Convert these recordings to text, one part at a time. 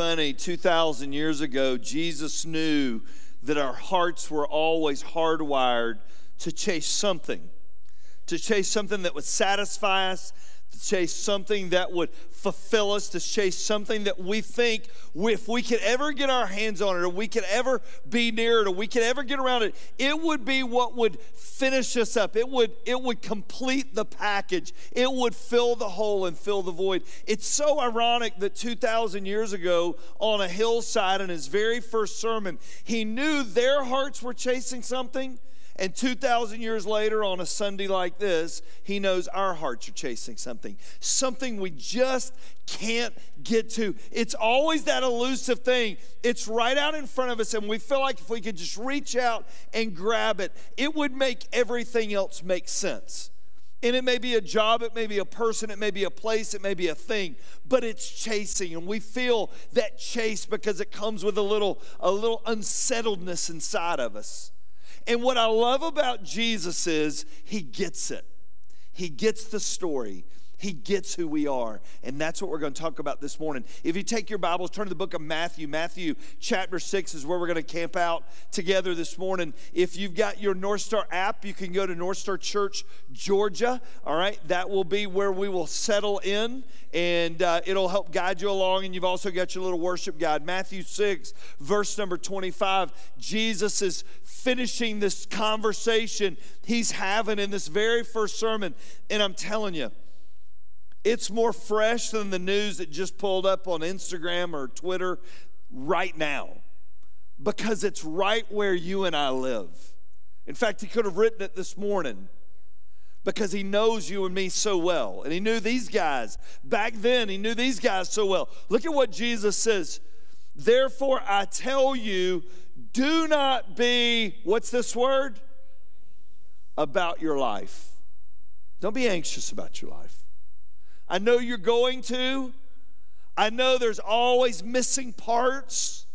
funny. 2,000 years ago, Jesus knew that our hearts were always hardwired to chase something, to chase something that would satisfy us, chase something that would fulfill us, to chase something that we think if we could ever get our hands on it, or we could ever be near it, or we could ever get around it, it would be what would finish us up. It would, it would complete the package. It would fill the hole and fill the void. It's so ironic that 2,000 years ago on a hillside in his very first sermon, he knew their hearts were chasing something and 2,000 years later, on a Sunday like this, He knows our hearts are chasing something, something we just can't get to. It's always that elusive thing. It's right out in front of us, and we feel like if we could just reach out and grab it, it would make everything else make sense. And it may be a job, it may be a person, it may be a place, it may be a thing, but it's chasing. And we feel that chase because it comes with a little, a little unsettledness inside of us. And what I love about Jesus is he gets it. He gets the story. He gets who we are. And that's what we're going to talk about this morning. If you take your Bibles, turn to the book of Matthew. Matthew chapter 6 is where we're going to camp out together this morning. If you've got your North Star app, you can go to North Star Church, Georgia. All right, that will be where we will settle in and uh, it'll help guide you along. And you've also got your little worship guide. Matthew 6, verse number 25. Jesus is finishing this conversation he's having in this very first sermon. And I'm telling you, it's more fresh than the news that just pulled up on Instagram or Twitter right now because it's right where you and I live. In fact, he could have written it this morning because he knows you and me so well. And he knew these guys. Back then, he knew these guys so well. Look at what Jesus says. Therefore, I tell you, do not be, what's this word? About your life. Don't be anxious about your life. I know you're going to. I know there's always missing parts.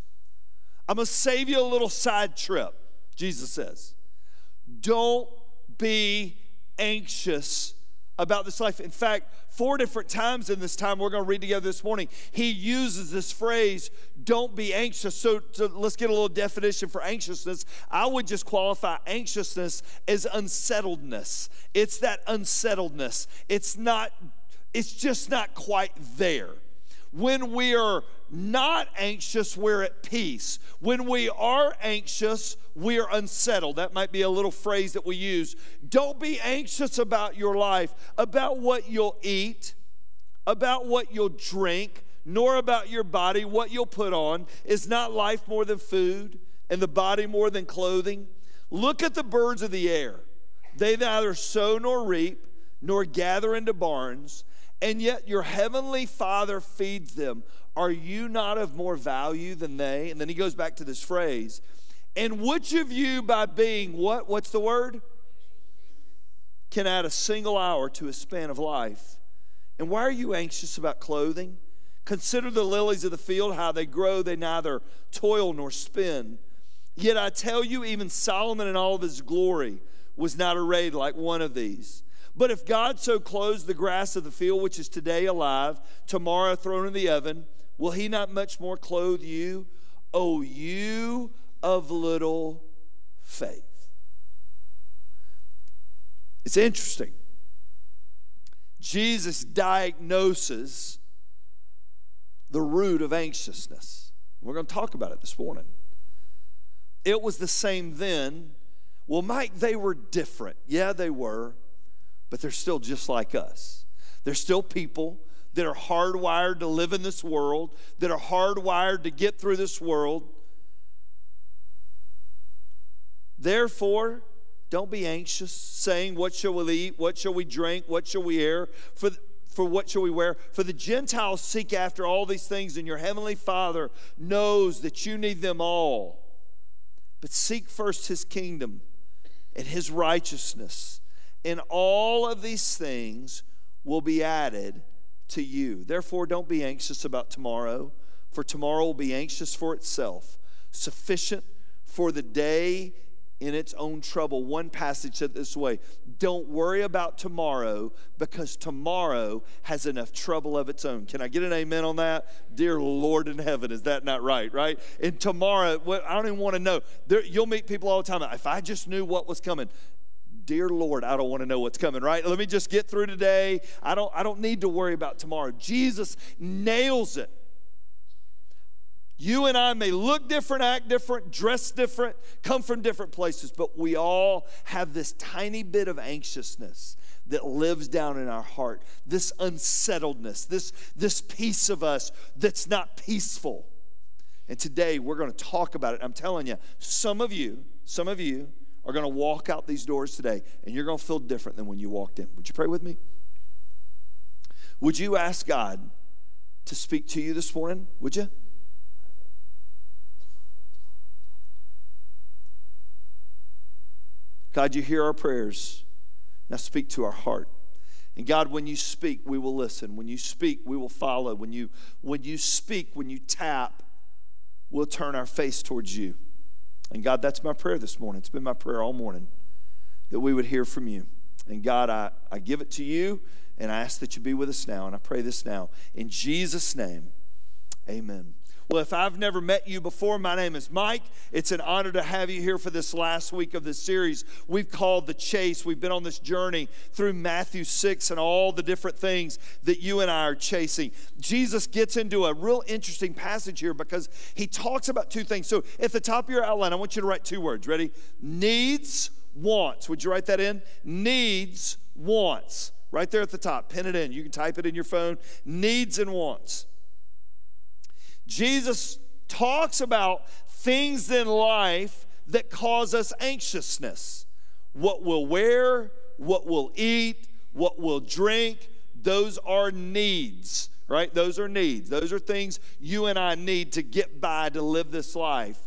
I'm going to save you a little side trip, Jesus says. Don't be anxious about this life. In fact, four different times in this time we're going to read together this morning, he uses this phrase, don't be anxious. So, so, let's get a little definition for anxiousness. I would just qualify anxiousness as unsettledness. It's that unsettledness. It's not, it's just not quite there. When we are not anxious, we're at peace. When we are anxious, we are unsettled. That might be a little phrase that we use. Don't be anxious about your life, about what you'll eat, about what you'll drink, nor about your body, what you'll put on. Is not life more than food, and the body more than clothing? Look at the birds of the air. They neither sow nor reap, nor gather into barns, and yet your heavenly Father feeds them. Are you not of more value than they? And then he goes back to this phrase. And which of you, by being what? What's the word? Can add a single hour to a span of life. And why are you anxious about clothing? Consider the lilies of the field, how they grow, they neither toil nor spin. Yet I tell you, even Solomon in all of his glory was not arrayed like one of these. But if God so clothes the grass of the field, which is today alive, tomorrow thrown in the oven, Will he not much more clothe you? O you of little faith. It's interesting. Jesus diagnoses the root of anxiousness. We're going to talk about it this morning. It was the same then. Well, Mike, they were different. Yeah, they were, but they're still just like us. They're still people that are hardwired to live in this world, that are hardwired to get through this world. Therefore, don't be anxious, saying, What shall we eat? What shall we drink? What shall we wear? For, for what shall we wear? For the Gentiles seek after all these things, and your heavenly Father knows that you need them all. But seek first his kingdom and his righteousness, and all of these things will be added to you. Therefore, don't be anxious about tomorrow, for tomorrow will be anxious for itself. Sufficient for the day in its own trouble. One passage said this way Don't worry about tomorrow because tomorrow has enough trouble of its own. Can I get an amen on that? Dear Lord in heaven, is that not right? Right? And tomorrow, I don't even want to know. There, you'll meet people all the time. If I just knew what was coming, dear lord i don't want to know what's coming right let me just get through today i don't i don't need to worry about tomorrow jesus nails it you and I may look different, act different, dress different, come from different places, but we all have this tiny bit of anxiousness that lives down in our heart, this unsettledness, this, this piece of us that's not peaceful. And today we're going to talk about it. I'm telling you, some of you, some of you are going to walk out these doors today and you're going to feel different than when you walked in. Would you pray with me? Would you ask God to speak to you this morning? Would you? God, you hear our prayers. Now speak to our heart. And God, when you speak, we will listen. When you speak, we will follow. When you, when you speak, when you tap, we'll turn our face towards you. And God, that's my prayer this morning. It's been my prayer all morning that we would hear from you. And God, I, I give it to you and I ask that you be with us now. And I pray this now. In Jesus' name, amen. Well, if I've never met you before, my name is Mike. It's an honor to have you here for this last week of this series we've called The Chase. We've been on this journey through Matthew 6 and all the different things that you and I are chasing. Jesus gets into a real interesting passage here because he talks about two things. So at the top of your outline, I want you to write two words. Ready? Needs, wants. Would you write that in? Needs, wants. Right there at the top. Pin it in. You can type it in your phone. Needs and wants. Jesus talks about things in life that cause us anxiousness. What we'll wear, what we'll eat, what we'll drink, those are needs, right? Those are needs. Those are things you and I need to get by to live this life.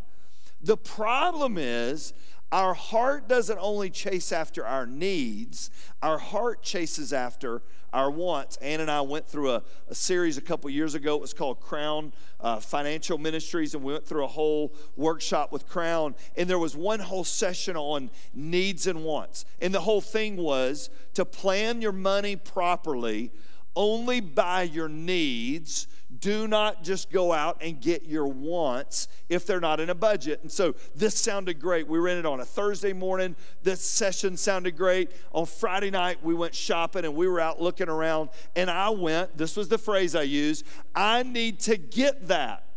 The problem is, our heart doesn't only chase after our needs, our heart chases after our wants. Ann and I went through a, a series a couple years ago. It was called Crown uh, Financial Ministries, and we went through a whole workshop with Crown. And there was one whole session on needs and wants. And the whole thing was to plan your money properly, only buy your needs do not just go out and get your wants if they're not in a budget. And so this sounded great. We rented on a Thursday morning. This session sounded great. On Friday night, we went shopping and we were out looking around. And I went, this was the phrase I used I need to get that.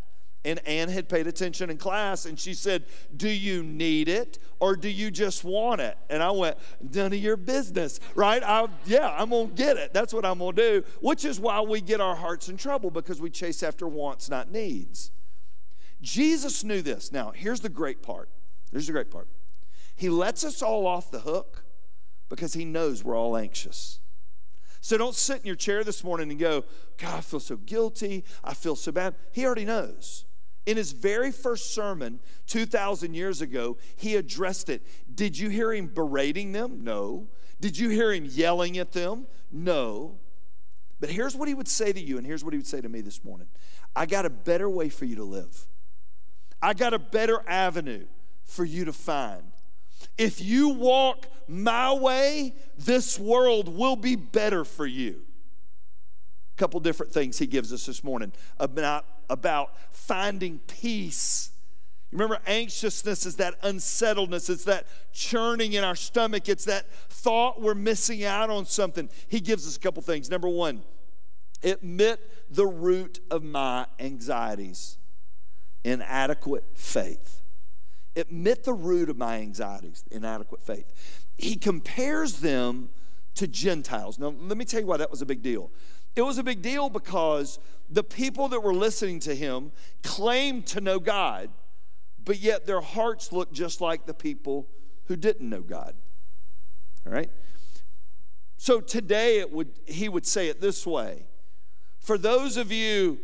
And Ann had paid attention in class and she said, Do you need it or do you just want it? And I went, None of your business, right? I, yeah, I'm gonna get it. That's what I'm gonna do, which is why we get our hearts in trouble because we chase after wants, not needs. Jesus knew this. Now, here's the great part. Here's the great part. He lets us all off the hook because he knows we're all anxious. So don't sit in your chair this morning and go, God, I feel so guilty. I feel so bad. He already knows. In his very first sermon 2,000 years ago, he addressed it. Did you hear him berating them? No. Did you hear him yelling at them? No. But here's what he would say to you, and here's what he would say to me this morning I got a better way for you to live, I got a better avenue for you to find. If you walk my way, this world will be better for you couple different things he gives us this morning about, about finding peace. Remember, anxiousness is that unsettledness, it's that churning in our stomach, it's that thought we're missing out on something. He gives us a couple things. Number one, admit the root of my anxieties inadequate faith. Admit the root of my anxieties, inadequate faith. He compares them to Gentiles. Now, let me tell you why that was a big deal. It was a big deal because the people that were listening to him claimed to know God, but yet their hearts looked just like the people who didn't know God. All right? So today it would he would say it this way. For those of you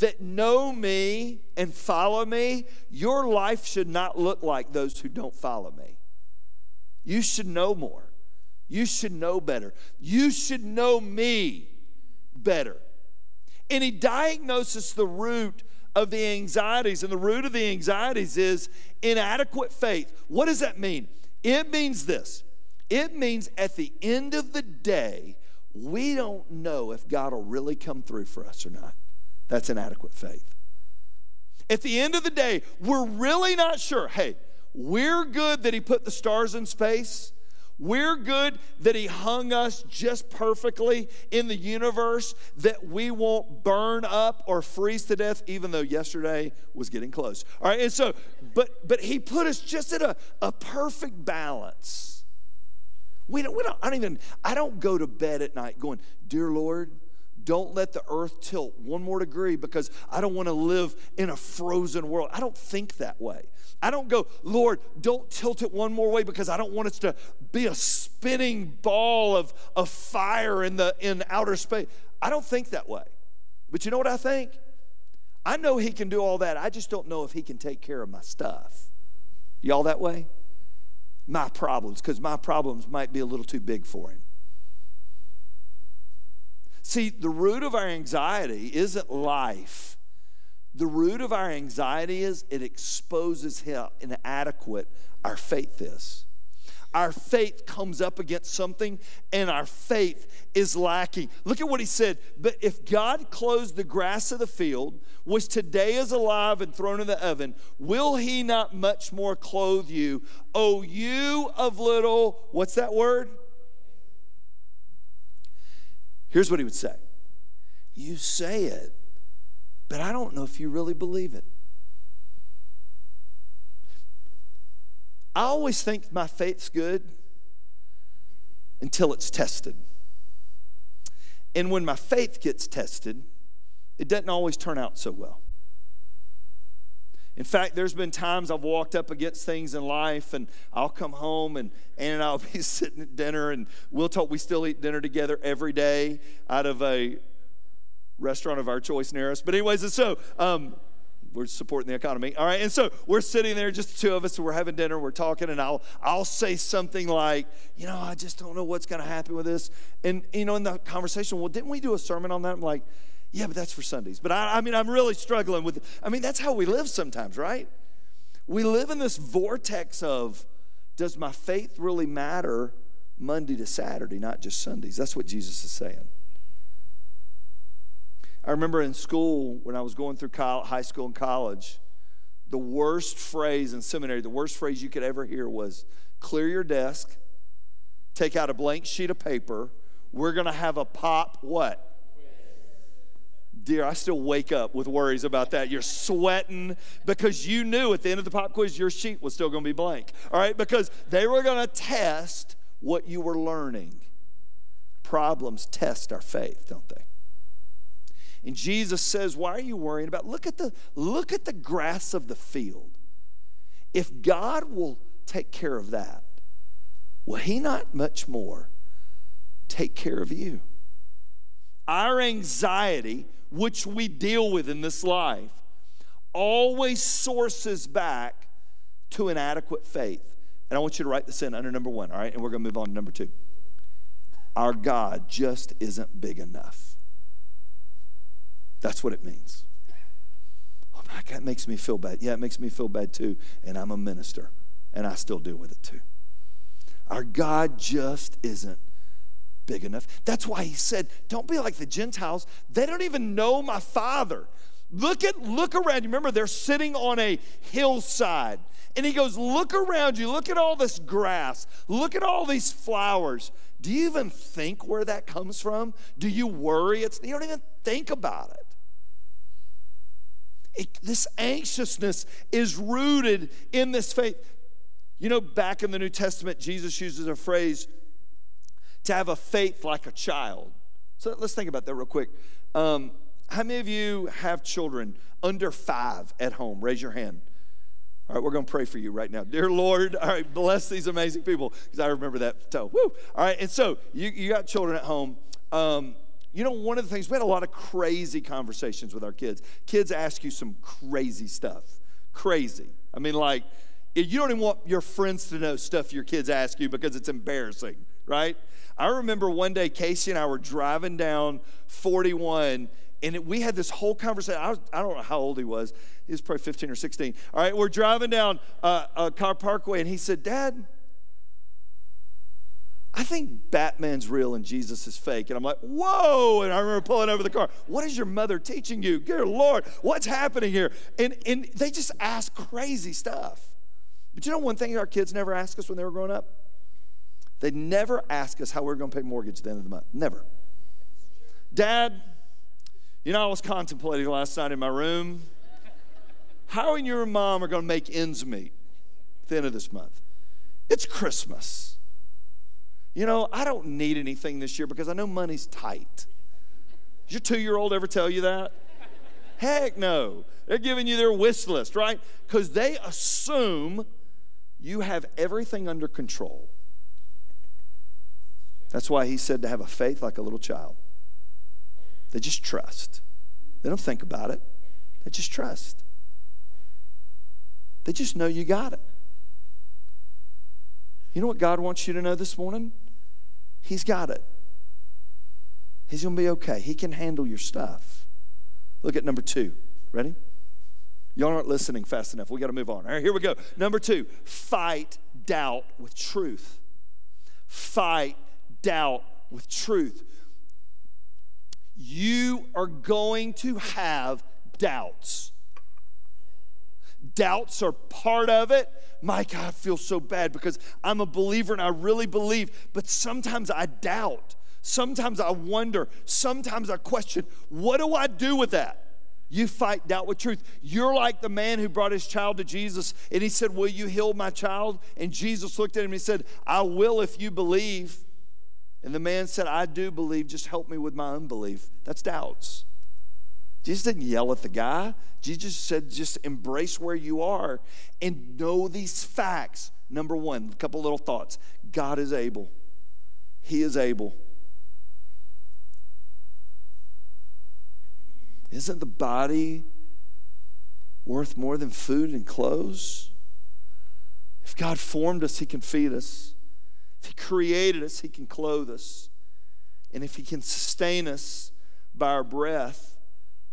that know me and follow me, your life should not look like those who don't follow me. You should know more. You should know better. You should know me better. And he diagnoses the root of the anxieties and the root of the anxieties is inadequate faith. What does that mean? It means this it means at the end of the day, we don't know if God will really come through for us or not. That's inadequate faith. At the end of the day, we're really not sure. Hey, we're good that He put the stars in space. We're good that He hung us just perfectly in the universe, that we won't burn up or freeze to death, even though yesterday was getting close. All right, and so, but but He put us just at a, a perfect balance. We don't, we don't, I don't even, I don't go to bed at night going, Dear Lord, don't let the earth tilt one more degree because I don't want to live in a frozen world. I don't think that way. I don't go, Lord, don't tilt it one more way because I don't want us to be a spinning ball of, of fire in the in outer space. I don't think that way. But you know what I think? I know he can do all that. I just don't know if he can take care of my stuff. Y'all that way? My problems, because my problems might be a little too big for him. See, the root of our anxiety isn't life. The root of our anxiety is it exposes how inadequate our faith is. Our faith comes up against something and our faith is lacking. Look at what he said. But if God clothes the grass of the field, which today is alive and thrown in the oven, will he not much more clothe you? O you of little, what's that word? Here's what he would say You say it, but I don't know if you really believe it. I always think my faith's good until it's tested. And when my faith gets tested, it doesn't always turn out so well. In fact, there's been times I've walked up against things in life and I'll come home and Ann and I'll be sitting at dinner and we'll talk, we still eat dinner together every day out of a restaurant of our choice near us. But, anyways, and so um, we're supporting the economy. All right. And so we're sitting there, just the two of us, and we're having dinner, we're talking, and I'll I'll say something like, you know, I just don't know what's gonna happen with this. And you know, in the conversation, well, didn't we do a sermon on that? I'm like, yeah, but that's for Sundays. But I, I mean, I'm really struggling with, I mean, that's how we live sometimes, right? We live in this vortex of, does my faith really matter Monday to Saturday, not just Sundays? That's what Jesus is saying. I remember in school, when I was going through high school and college, the worst phrase in seminary, the worst phrase you could ever hear was clear your desk, take out a blank sheet of paper. We're going to have a pop what? Dear, I still wake up with worries about that. You're sweating because you knew at the end of the pop quiz your sheet was still going to be blank. All right, because they were going to test what you were learning. Problems test our faith, don't they? And Jesus says, "Why are you worrying about look at the look at the grass of the field. If God will take care of that, will he not much more take care of you?" Our anxiety which we deal with in this life always sources back to inadequate faith. And I want you to write this in under number one, all right? And we're going to move on to number two. Our God just isn't big enough. That's what it means. Oh, that makes me feel bad. Yeah, it makes me feel bad too. And I'm a minister, and I still deal with it too. Our God just isn't big enough. That's why he said, Don't be like the Gentiles. They don't even know my Father. Look at look around. You remember they're sitting on a hillside. And he goes, Look around you. Look at all this grass. Look at all these flowers. Do you even think where that comes from? Do you worry? It's, you don't even think about it. it this anxiousness is rooted in this faith. You know, back in the New Testament, Jesus uses a phrase to have a faith like a child. So let's think about that real quick. Um, how many of you have children under five at home? Raise your hand. All right, we're going to pray for you right now. Dear Lord, all right, bless these amazing people because I remember that. So, woo. All right, and so you, you got children at home. Um, you know, one of the things, we had a lot of crazy conversations with our kids. Kids ask you some crazy stuff. Crazy. I mean, like, you don't even want your friends to know stuff your kids ask you because it's embarrassing, right? I remember one day Casey and I were driving down 41 and it, we had this whole conversation. I, was, I, don't know how old he was. He was probably 15 or 16. All right, we're driving down uh, Cobb Parkway, and he said, Dad, I think Batman's real and Jesus is fake. And I'm like, whoa. And I remember pulling over the car. What is your mother teaching you? Dear Lord, what's happening here? And, and they just ask crazy stuff. But you know one thing our kids never asked us when they were growing up? They never ask us how we're going to pay mortgage at the end of the month. Never. Dad, you know, I was contemplating last night in my room. How and your mom are going to make ends meet at the end of this month? It's Christmas. You know, I don't need anything this year because I know money's tight. Does your two year old ever tell you that? Heck no. They're giving you their wish list, right? Because they assume you have everything under control. That's why he said to have a faith like a little child. They just trust. They don't think about it, they just trust. They just know you got it. You know what God wants you to know this morning? He's got it. He's going to be okay. He can handle your stuff. Look at number two. Ready? Y'all aren't listening fast enough. We got to move on. All right, here we go. Number two, fight doubt with truth. Fight doubt with truth. You are going to have doubts. Doubts are part of it. My God, I feel so bad because I'm a believer and I really believe, but sometimes I doubt. Sometimes I wonder. Sometimes I question. What do I do with that? You fight doubt with truth. You're like the man who brought his child to Jesus and he said, Will you heal my child? And Jesus looked at him and he said, I will if you believe. And the man said, I do believe, just help me with my unbelief. That's doubts. Jesus didn't yell at the guy. Jesus said, just embrace where you are and know these facts. Number one, a couple little thoughts God is able, He is able. Isn't the body worth more than food and clothes? If God formed us, He can feed us. If He created us, He can clothe us. And if He can sustain us by our breath,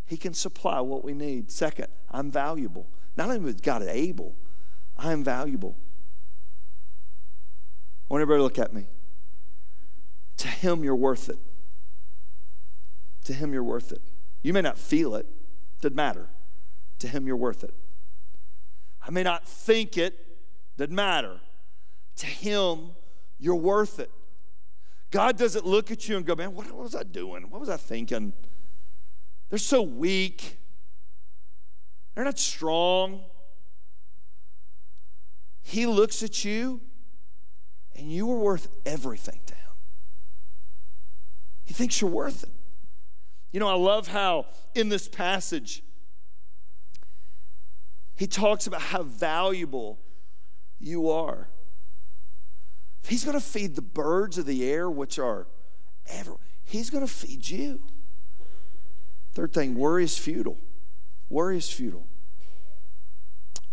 he can supply what we need. Second, I'm valuable. Not only is God able, I am valuable. I want everybody to look at me. To Him, you're worth it. To Him, you're worth it. You may not feel it, doesn't matter. To Him, you're worth it. I may not think it, doesn't matter. To Him, you're worth it. God doesn't look at you and go, man, what, what was I doing? What was I thinking? They're so weak. They're not strong. He looks at you, and you are worth everything to him. He thinks you're worth it. You know, I love how in this passage, he talks about how valuable you are. If he's going to feed the birds of the air, which are ever, he's going to feed you. Third thing, worry is futile. Worry is futile.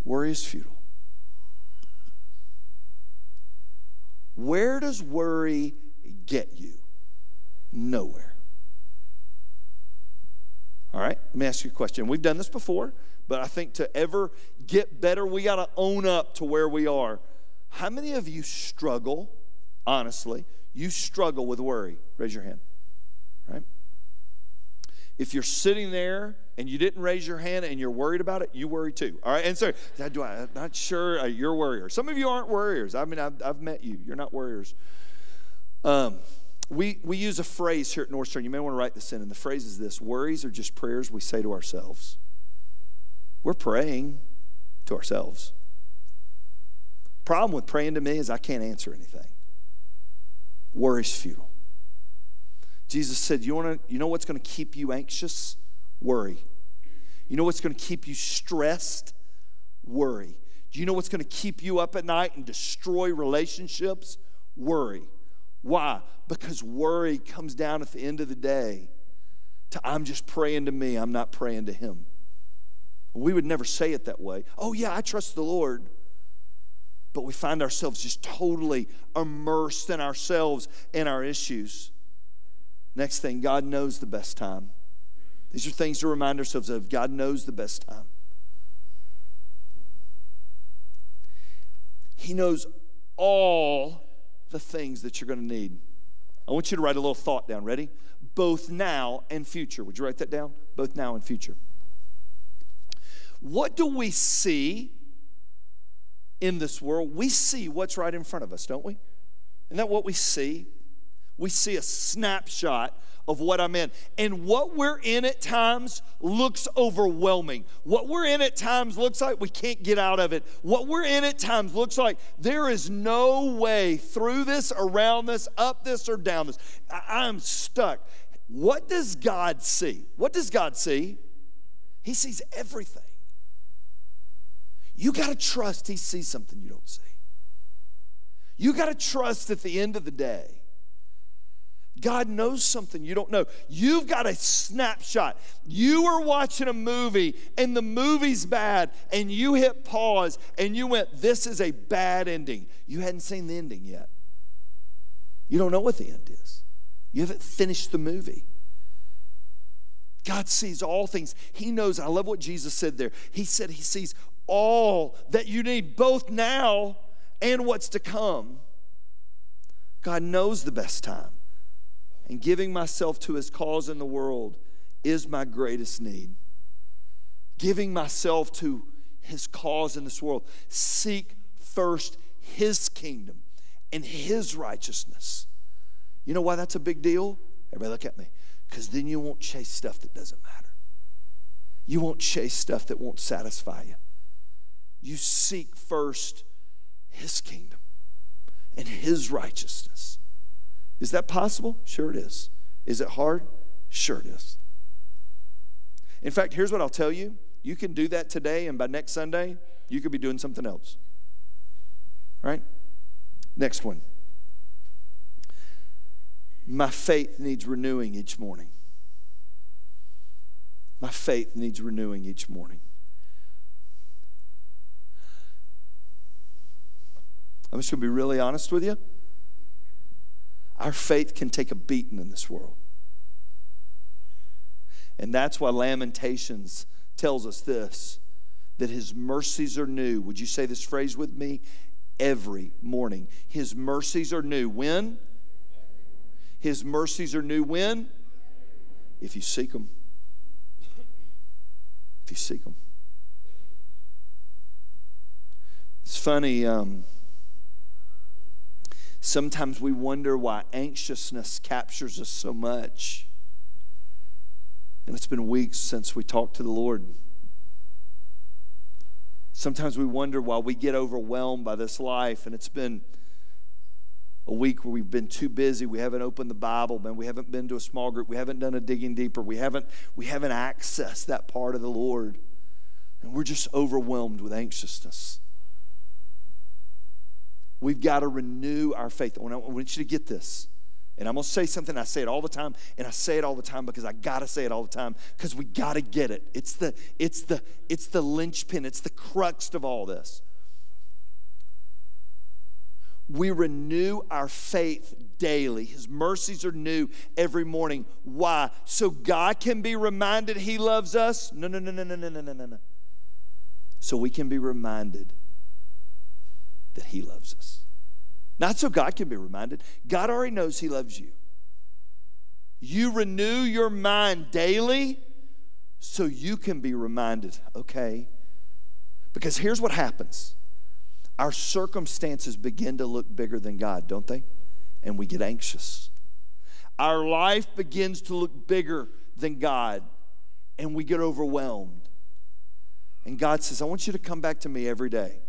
Worry is futile. Where does worry get you? Nowhere. All right, let me ask you a question. We've done this before, but I think to ever get better, we got to own up to where we are. How many of you struggle, honestly, you struggle with worry? Raise your hand. Right? if you're sitting there and you didn't raise your hand and you're worried about it, you worry too. All right. And so, do I, I'm not sure uh, you're a worrier. Some of you aren't worriers. I mean, I've, I've met you. You're not worriers. Um, we, we use a phrase here at North Star. You may want to write this in. And the phrase is this worries are just prayers we say to ourselves. We're praying to ourselves. Problem with praying to me is I can't answer anything. Worry's futile. Jesus said, You, wanna, you know what's going to keep you anxious? Worry. You know what's going to keep you stressed? Worry. Do you know what's going to keep you up at night and destroy relationships? Worry. Why? Because worry comes down at the end of the day to I'm just praying to me, I'm not praying to Him. We would never say it that way. Oh, yeah, I trust the Lord. But we find ourselves just totally immersed in ourselves and our issues. Next thing, God knows the best time. These are things to remind ourselves of. God knows the best time. He knows all the things that you're going to need. I want you to write a little thought down. Ready? Both now and future. Would you write that down? Both now and future. What do we see in this world? We see what's right in front of us, don't we? Isn't that what we see? We see a snapshot of what I'm in. And what we're in at times looks overwhelming. What we're in at times looks like we can't get out of it. What we're in at times looks like there is no way through this, around this, up this, or down this. I- am stuck. What does God see? What does God see? He sees everything. You got to trust He sees something you don't see. You got to trust at the end of the day God knows something you don't know. You've got a snapshot. You were watching a movie and the movie's bad, and you hit pause and you went, This is a bad ending. You hadn't seen the ending yet. You don't know what the end is. You haven't finished the movie. God sees all things. He knows. I love what Jesus said there. He said He sees all that you need, both now and what's to come. God knows the best time and giving myself to his cause in the world is my greatest need. Giving myself to his cause in this world. Seek first his kingdom and his righteousness. You know why that's a big deal? Everybody look at me. Because then you won't chase stuff that doesn't matter. You won't chase stuff that won't satisfy you. You seek first his kingdom and his righteousness. Is that possible? Sure it is. Is it hard? Sure it is. In fact, here's what I'll tell you you can do that today, and by next Sunday, you could be doing something else. Right? Next one. My faith needs renewing each morning. My faith needs renewing each morning. I'm just going to be really honest with you our faith can take a beating in this world. And that's why Lamentations tells us this that his mercies are new. Would you say this phrase with me? Every morning. His mercies are new. When? His mercies are new when? If you seek them. If you seek them. It's funny. Um, Sometimes we wonder why anxiousness captures us so much. And it's been weeks since we talked to the Lord. Sometimes we wonder why we get overwhelmed by this life, and it's been a week where we've been too busy. We haven't opened the Bible, man. We haven't been to a small group. We haven't done a digging deeper. We haven't we haven't accessed that part of the Lord, and we're just overwhelmed with anxiousness. We've got to renew our faith. I want you to get this. And I'm going to say something, I say it all the time, and I say it all the time because I got to say it all the time because we got to get it. It's the, it's, the, it's the linchpin, it's the crux of all this. We renew our faith daily. His mercies are new every morning. Why? So God can be reminded He loves us? No, no, no, no, no, no, no, no, no. So we can be reminded that He loves us. Not so God can be reminded. God already knows He loves you. You renew your mind daily so you can be reminded, okay? Because here's what happens our circumstances begin to look bigger than God, don't they? And we get anxious. Our life begins to look bigger than God, and we get overwhelmed. And God says, I want you to come back to me every day.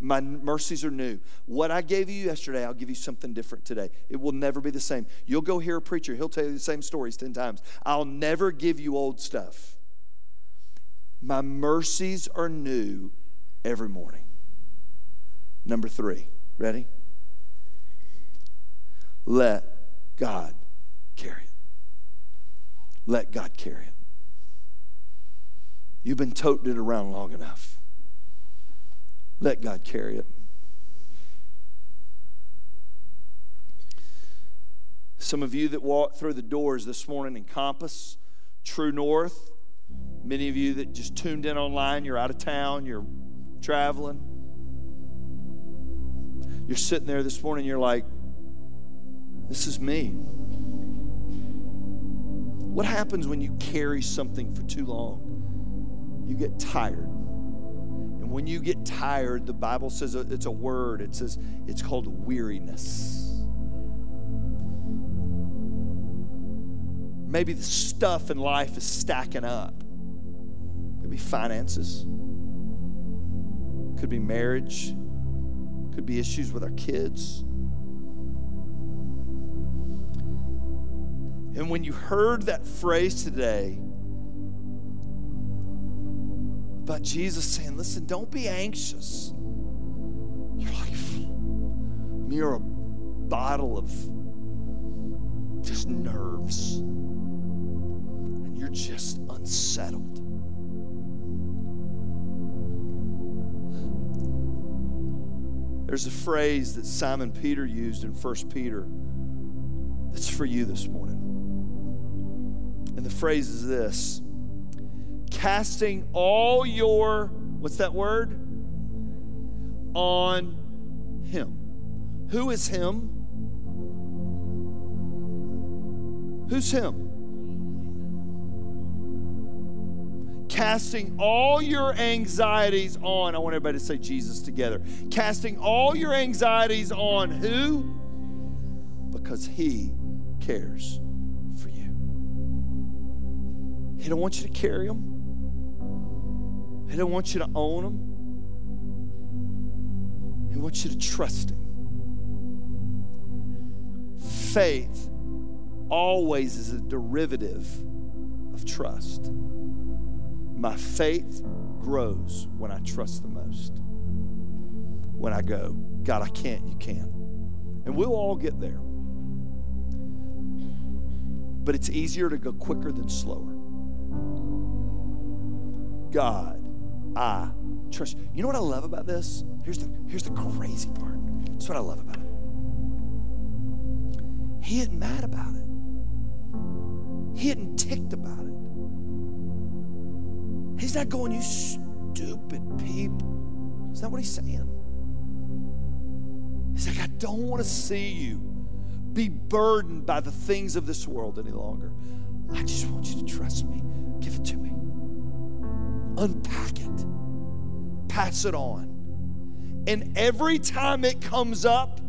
My mercies are new. What I gave you yesterday, I'll give you something different today. It will never be the same. You'll go hear a preacher, he'll tell you the same stories 10 times. I'll never give you old stuff. My mercies are new every morning. Number three, ready? Let God carry it. Let God carry it. You've been toting it around long enough. Let God carry it. Some of you that walked through the doors this morning in Compass True North, many of you that just tuned in online, you're out of town, you're traveling. You're sitting there this morning, you're like, this is me. What happens when you carry something for too long? You get tired. When you get tired, the Bible says it's a word. It says it's called weariness. Maybe the stuff in life is stacking up. Could be finances, could be marriage, could be issues with our kids. And when you heard that phrase today about Jesus saying, Listen, don't be anxious, you're like, you're a bottle of just nerves And you're just unsettled. There's a phrase that Simon Peter used in 1 Peter that's for you this morning. And the phrase is this casting all your, what's that word? On Him. Who is Him? Who's Him? casting all your anxieties on. I want everybody to say Jesus together. Casting all your anxieties on who? Because He cares for you. He don't want you to carry them. He don't want you to own him. He wants you to trust Him. Faith always is a derivative of trust. My faith grows when I trust the most. When I go, God, I can't, you can. And we'll all get there. But it's easier to go quicker than slower. God, Ah, I trust. You know what I love about this? Here's the, here's the crazy part. That's what I love about it. He isn't mad about it. He isn't ticked about it. He's not going, you stupid people. Is that what he's saying? He's like, I don't want to see you be burdened by the things of this world any longer. I just want you to trust me. Give it to me. Unpack it. Pass it on. And every time it comes up,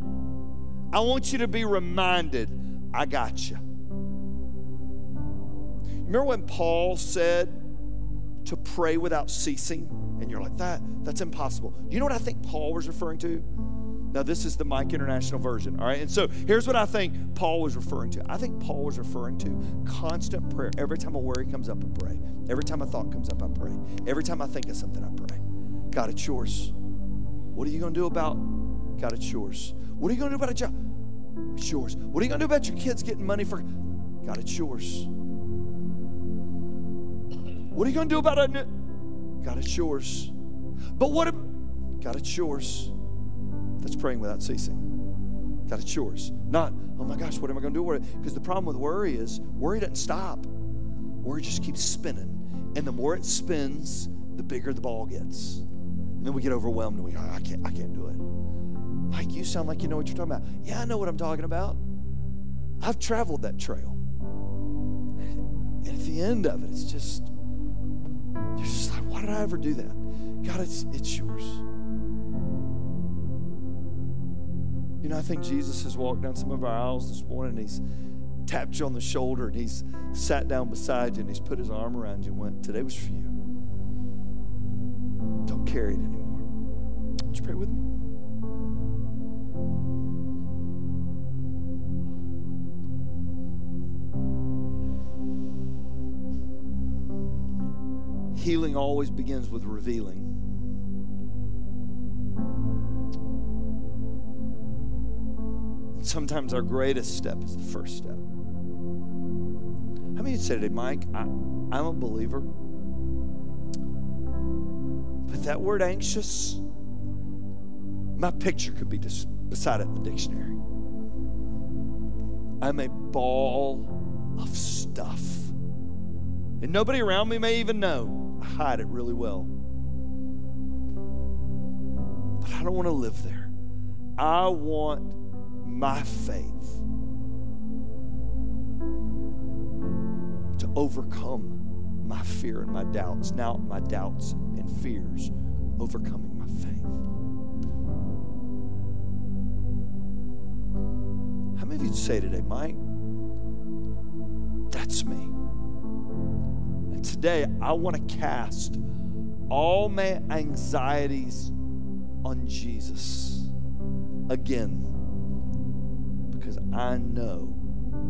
I want you to be reminded I got you. Remember when Paul said, to pray without ceasing. And you're like, that, that's impossible. You know what I think Paul was referring to? Now, this is the Mike International version, all right? And so here's what I think Paul was referring to. I think Paul was referring to constant prayer. Every time a worry comes up, I pray. Every time a thought comes up, I pray. Every time I think of something, I pray. God, it's yours. What are you going to do about? God, it's yours. What are you going to do about a job? It's yours. What are you going to do about your kids getting money for? God, it's yours. What are you going to do about it? God, it's yours. But what if, God, it's yours. That's praying without ceasing. God, it's yours. Not, oh my gosh, what am I going to do? Because the problem with worry is worry doesn't stop. Worry just keeps spinning. And the more it spins, the bigger the ball gets. And then we get overwhelmed and we go, I can't, I can't do it. Mike, you sound like you know what you're talking about. Yeah, I know what I'm talking about. I've traveled that trail. And at the end of it, it's just you're just like, why did I ever do that? God, it's, it's yours. You know, I think Jesus has walked down some of our aisles this morning and he's tapped you on the shoulder and he's sat down beside you and he's put his arm around you and went, Today was for you. It anymore. Would you pray with me? healing always begins with revealing. Sometimes our greatest step is the first step. How many say today, Mike, I, I'm a believer? That word anxious, my picture could be beside it in the dictionary. I'm a ball of stuff And nobody around me may even know. I hide it really well. But I don't want to live there. I want my faith to overcome my fear and my doubts. Now, my doubts and fears overcoming my faith. How many of you say today, Mike? That's me. And today, I want to cast all my anxieties on Jesus again because I know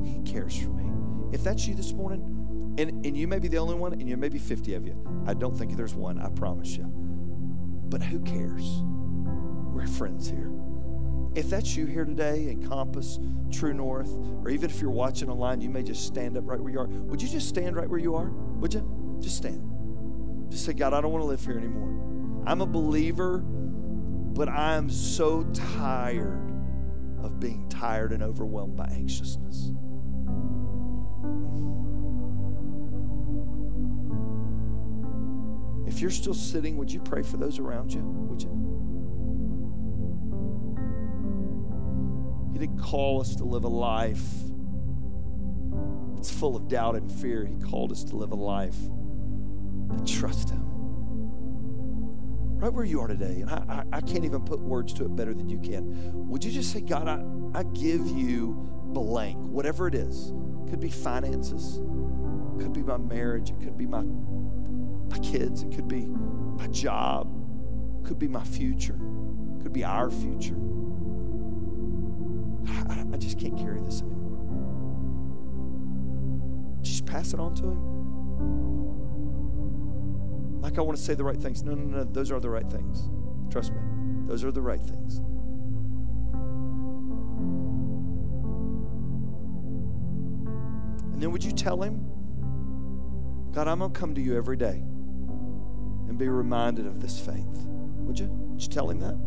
He cares for me. If that's you this morning, and, and you may be the only one, and you may be 50 of you. I don't think there's one, I promise you. But who cares? We're friends here. If that's you here today in Compass, True North, or even if you're watching online, you may just stand up right where you are. Would you just stand right where you are? Would you? Just stand. Just say, God, I don't want to live here anymore. I'm a believer, but I'm so tired of being tired and overwhelmed by anxiousness. If you're still sitting, would you pray for those around you? Would you? He didn't call us to live a life that's full of doubt and fear. He called us to live a life that trusts Him. Right where you are today, and I, I, I can't even put words to it better than you can. Would you just say, God, I, I give you blank, whatever it is? Could be finances, could be my marriage, it could be my my kids, it could be my job, it could be my future, it could be our future. I, I just can't carry this anymore. Just pass it on to him. Like I want to say the right things. No, no, no, those are the right things. Trust me, those are the right things. And then would you tell him, God, I'm going to come to you every day and be reminded of this faith. Would you? Would you tell him that?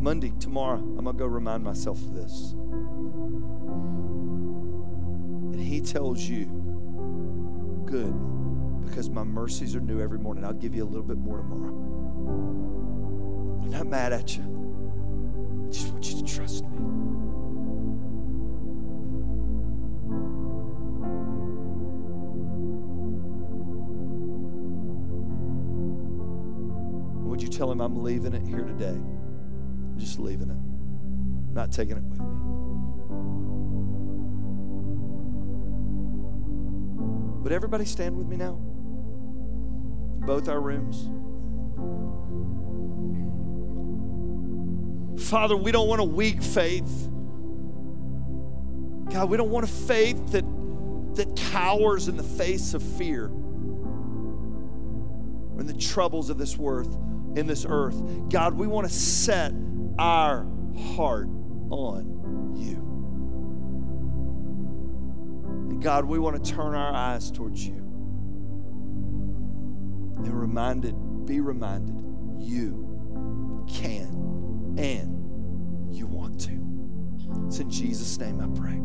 Monday, tomorrow, I'm going to go remind myself of this. And he tells you, good, because my mercies are new every morning. I'll give you a little bit more tomorrow. I'm not mad at you. I just want you to trust me. Tell him I'm leaving it here today? I'm just leaving it, not taking it with me. Would everybody stand with me now? Both our rooms. Father, we don't want a weak faith. God, we don't want a faith that, that cowers in the face of fear or in the troubles of this worth in this earth. God, we want to set our heart on you. And God, we want to turn our eyes towards you. And reminded, be reminded, you can and you want to. It's in Jesus' name I pray.